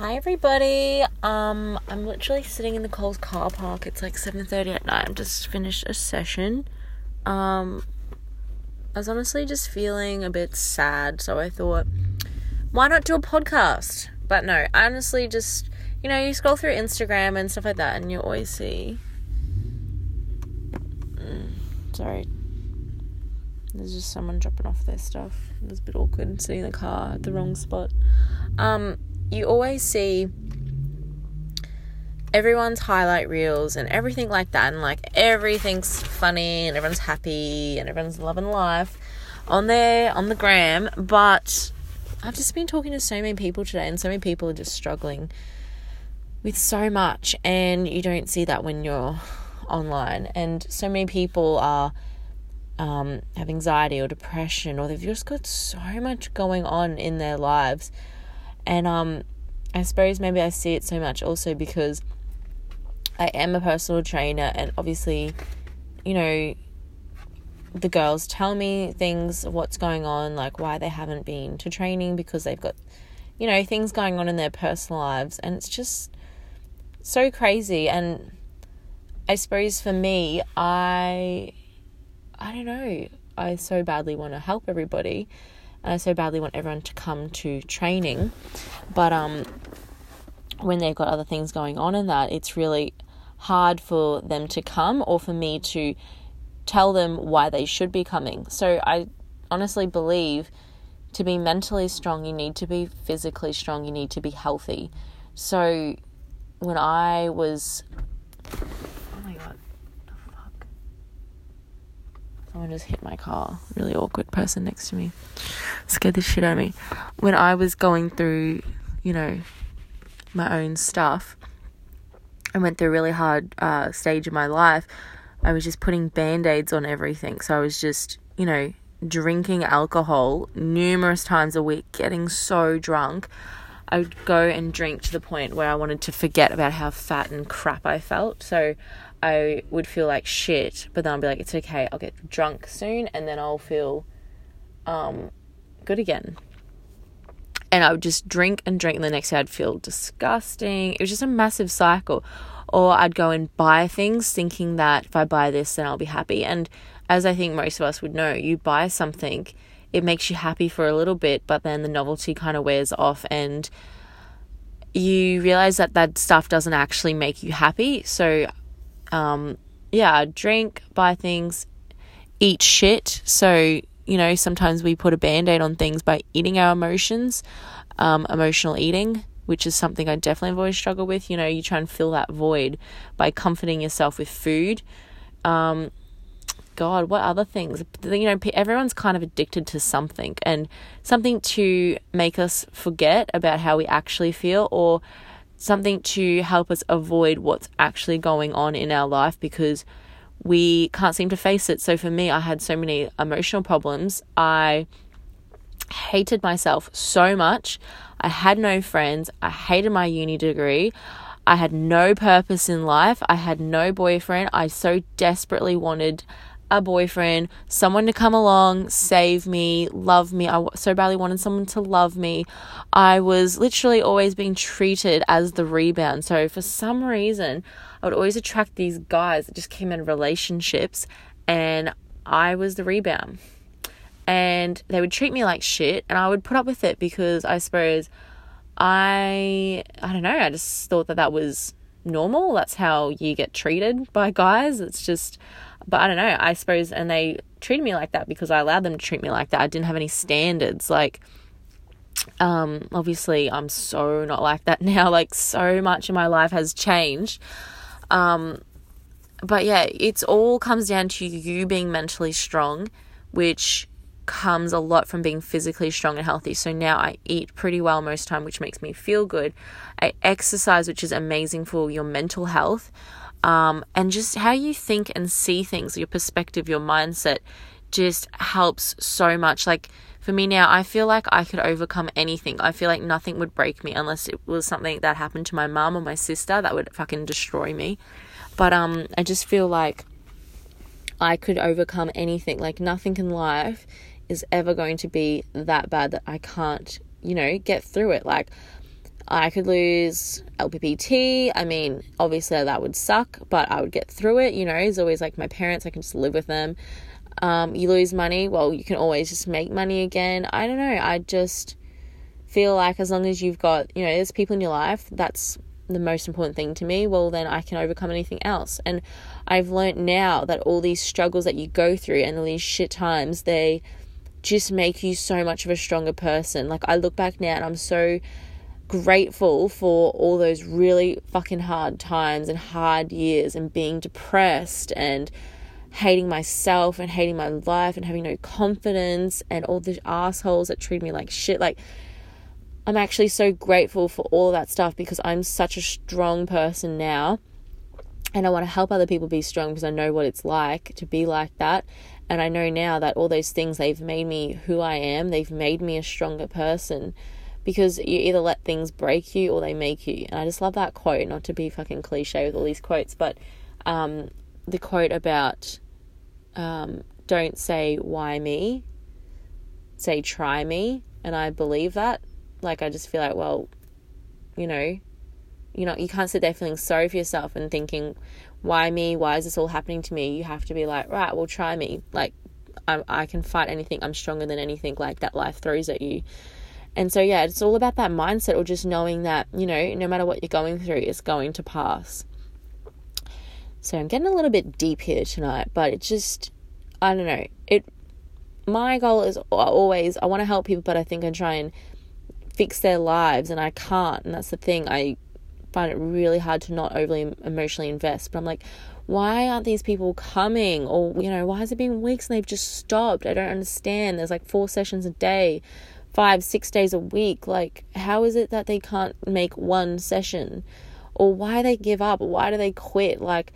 Hi everybody. Um, I'm literally sitting in the Coles car park. It's like 7:30 at night. I'm just finished a session. Um, I was honestly just feeling a bit sad, so I thought, why not do a podcast? But no, I honestly just, you know, you scroll through Instagram and stuff like that, and you always see. Mm, sorry. There's just someone dropping off their stuff. It was a bit awkward sitting in the car at the wrong spot. Um, you always see everyone's highlight reels and everything like that, and like everything's funny and everyone's happy and everyone's loving life on there on the gram. But I've just been talking to so many people today, and so many people are just struggling with so much, and you don't see that when you're online. And so many people are um, have anxiety or depression, or they've just got so much going on in their lives and um, I suppose maybe I see it so much also because I am a personal trainer, and obviously, you know, the girls tell me things, what's going on, like why they haven't been to training because they've got, you know, things going on in their personal lives, and it's just so crazy. And I suppose for me, I, I don't know, I so badly want to help everybody I so badly want everyone to come to training. But um, when they've got other things going on in that, it's really hard for them to come or for me to tell them why they should be coming. So I honestly believe to be mentally strong, you need to be physically strong, you need to be healthy. So when I was Someone just hit my car. Really awkward person next to me. Scared the shit out of me. When I was going through, you know, my own stuff, I went through a really hard uh, stage of my life. I was just putting band aids on everything. So I was just, you know, drinking alcohol numerous times a week, getting so drunk. I would go and drink to the point where I wanted to forget about how fat and crap I felt. So I would feel like shit, but then I'd be like, it's okay, I'll get drunk soon and then I'll feel um, good again. And I would just drink and drink, and the next day I'd feel disgusting. It was just a massive cycle. Or I'd go and buy things thinking that if I buy this, then I'll be happy. And as I think most of us would know, you buy something, it makes you happy for a little bit, but then the novelty kind of wears off and you realize that that stuff doesn't actually make you happy. So um, yeah, drink, buy things, eat shit. So, you know, sometimes we put a band aid on things by eating our emotions, um, emotional eating, which is something I definitely have always struggled with. You know, you try and fill that void by comforting yourself with food. Um, God, what other things? You know, everyone's kind of addicted to something and something to make us forget about how we actually feel or something to help us avoid what's actually going on in our life because we can't seem to face it. So for me, I had so many emotional problems. I hated myself so much. I had no friends. I hated my uni degree. I had no purpose in life. I had no boyfriend. I so desperately wanted a boyfriend, someone to come along, save me, love me. I so badly wanted someone to love me. I was literally always being treated as the rebound. So for some reason, I would always attract these guys that just came in relationships and I was the rebound. And they would treat me like shit and I would put up with it because I suppose I I don't know, I just thought that that was normal. That's how you get treated by guys. It's just but I don't know, I suppose, and they treated me like that because I allowed them to treat me like that. I didn't have any standards. Like, um, obviously, I'm so not like that now. Like, so much in my life has changed. Um, but yeah, it's all comes down to you being mentally strong, which comes a lot from being physically strong and healthy. So now I eat pretty well most time, which makes me feel good. I exercise, which is amazing for your mental health um, and just how you think and see things, your perspective, your mindset just helps so much. Like for me now, I feel like I could overcome anything. I feel like nothing would break me unless it was something that happened to my mom or my sister that would fucking destroy me. But um, I just feel like I could overcome anything. Like nothing in life is ever going to be that bad that I can't, you know, get through it. Like I could lose LPPT. I mean, obviously that would suck, but I would get through it. You know, it's always like my parents, I can just live with them. Um, you lose money, well, you can always just make money again. I don't know. I just feel like as long as you've got, you know, there's people in your life, that's the most important thing to me, well, then I can overcome anything else. And I've learned now that all these struggles that you go through and all these shit times, they just make you so much of a stronger person. Like, I look back now and I'm so grateful for all those really fucking hard times and hard years and being depressed and hating myself and hating my life and having no confidence and all the assholes that treat me like shit. Like, I'm actually so grateful for all that stuff because I'm such a strong person now. And I want to help other people be strong because I know what it's like to be like that. And I know now that all those things, they've made me who I am. They've made me a stronger person because you either let things break you or they make you. And I just love that quote, not to be fucking cliche with all these quotes, but um, the quote about um, don't say why me, say try me. And I believe that. Like, I just feel like, well, you know, you know, you can't sit there feeling sorry for yourself and thinking, why me? Why is this all happening to me? You have to be like, right, well, try me. Like, I, I can fight anything. I'm stronger than anything like that life throws at you. And so, yeah, it's all about that mindset or just knowing that, you know, no matter what you're going through, it's going to pass. So, I'm getting a little bit deep here tonight, but it just, I don't know. It, my goal is always, I want to help people, but I think I try and fix their lives, and I can't. And that's the thing. I find it really hard to not overly emotionally invest. But I'm like, why aren't these people coming? Or, you know, why has it been weeks and they've just stopped? I don't understand. There's like four sessions a day five, six days a week. Like, how is it that they can't make one session? Or why they give up? Why do they quit? Like,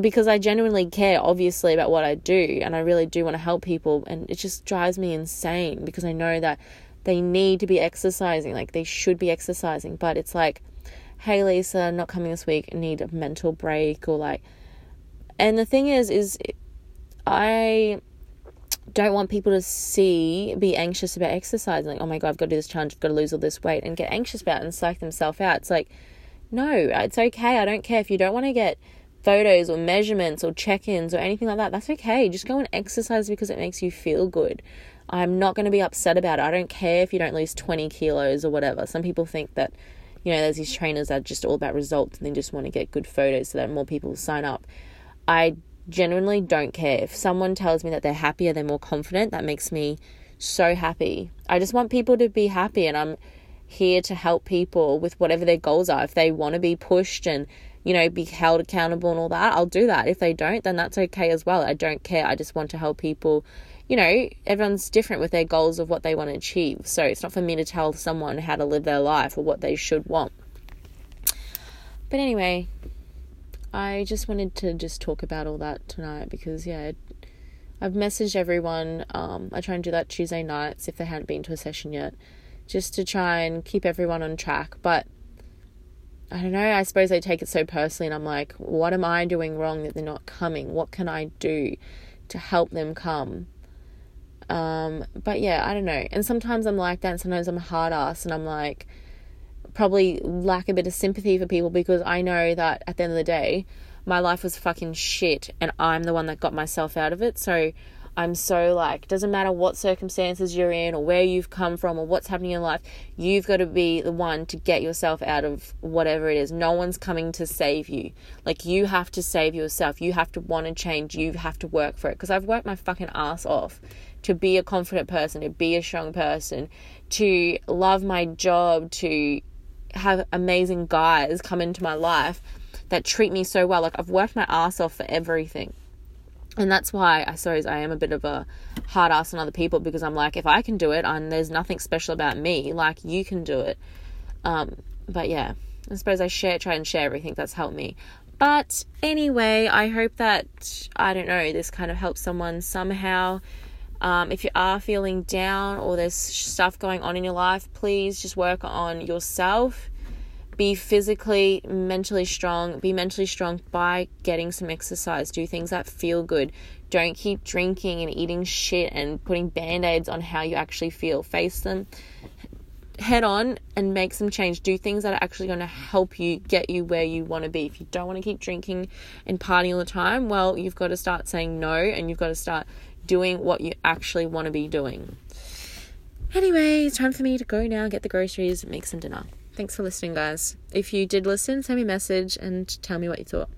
because I genuinely care, obviously, about what I do, and I really do want to help people, and it just drives me insane because I know that they need to be exercising, like they should be exercising, but it's like, hey Lisa, not coming this week, need a mental break, or like, and the thing is, is I don't want people to see, be anxious about exercising. Like, oh my God, I've got to do this challenge, I've got to lose all this weight, and get anxious about it and psych themselves out. It's like, no, it's okay. I don't care if you don't want to get photos or measurements or check ins or anything like that. That's okay. Just go and exercise because it makes you feel good. I'm not going to be upset about it. I don't care if you don't lose 20 kilos or whatever. Some people think that, you know, there's these trainers that are just all about results and they just want to get good photos so that more people sign up. I genuinely don't care. If someone tells me that they're happier, they're more confident, that makes me so happy. I just want people to be happy and I'm here to help people with whatever their goals are. If they want to be pushed and, you know, be held accountable and all that, I'll do that. If they don't, then that's okay as well. I don't care. I just want to help people. You know, everyone's different with their goals of what they want to achieve. So it's not for me to tell someone how to live their life or what they should want. But anyway, I just wanted to just talk about all that tonight because yeah, I've messaged everyone. Um, I try and do that Tuesday nights if they hadn't been to a session yet, just to try and keep everyone on track. But I don't know. I suppose I take it so personally, and I'm like, what am I doing wrong that they're not coming? What can I do to help them come? Um, but yeah, I don't know. And sometimes I'm like that, and sometimes I'm a hard ass, and I'm like probably lack a bit of sympathy for people because I know that at the end of the day, my life was fucking shit and I'm the one that got myself out of it. So I'm so like, doesn't matter what circumstances you're in or where you've come from or what's happening in life, you've got to be the one to get yourself out of whatever it is. No one's coming to save you. Like, you have to save yourself. You have to want to change. You have to work for it. Because I've worked my fucking ass off to be a confident person, to be a strong person, to love my job, to have amazing guys come into my life that treat me so well. Like I've worked my ass off for everything. And that's why I suppose I am a bit of a hard ass on other people because I'm like, if I can do it and there's nothing special about me, like you can do it. Um, but yeah, I suppose I share, try and share everything that's helped me. But anyway, I hope that, I don't know, this kind of helps someone somehow. Um, if you are feeling down or there's stuff going on in your life, please just work on yourself. Be physically, mentally strong. Be mentally strong by getting some exercise. Do things that feel good. Don't keep drinking and eating shit and putting band aids on how you actually feel. Face them. head on and make some change. Do things that are actually going to help you get you where you want to be. If you don't want to keep drinking and partying all the time, well, you've got to start saying no and you've got to start doing what you actually want to be doing. Anyway, it's time for me to go now, get the groceries, make some dinner. Thanks for listening, guys. If you did listen, send me a message and tell me what you thought.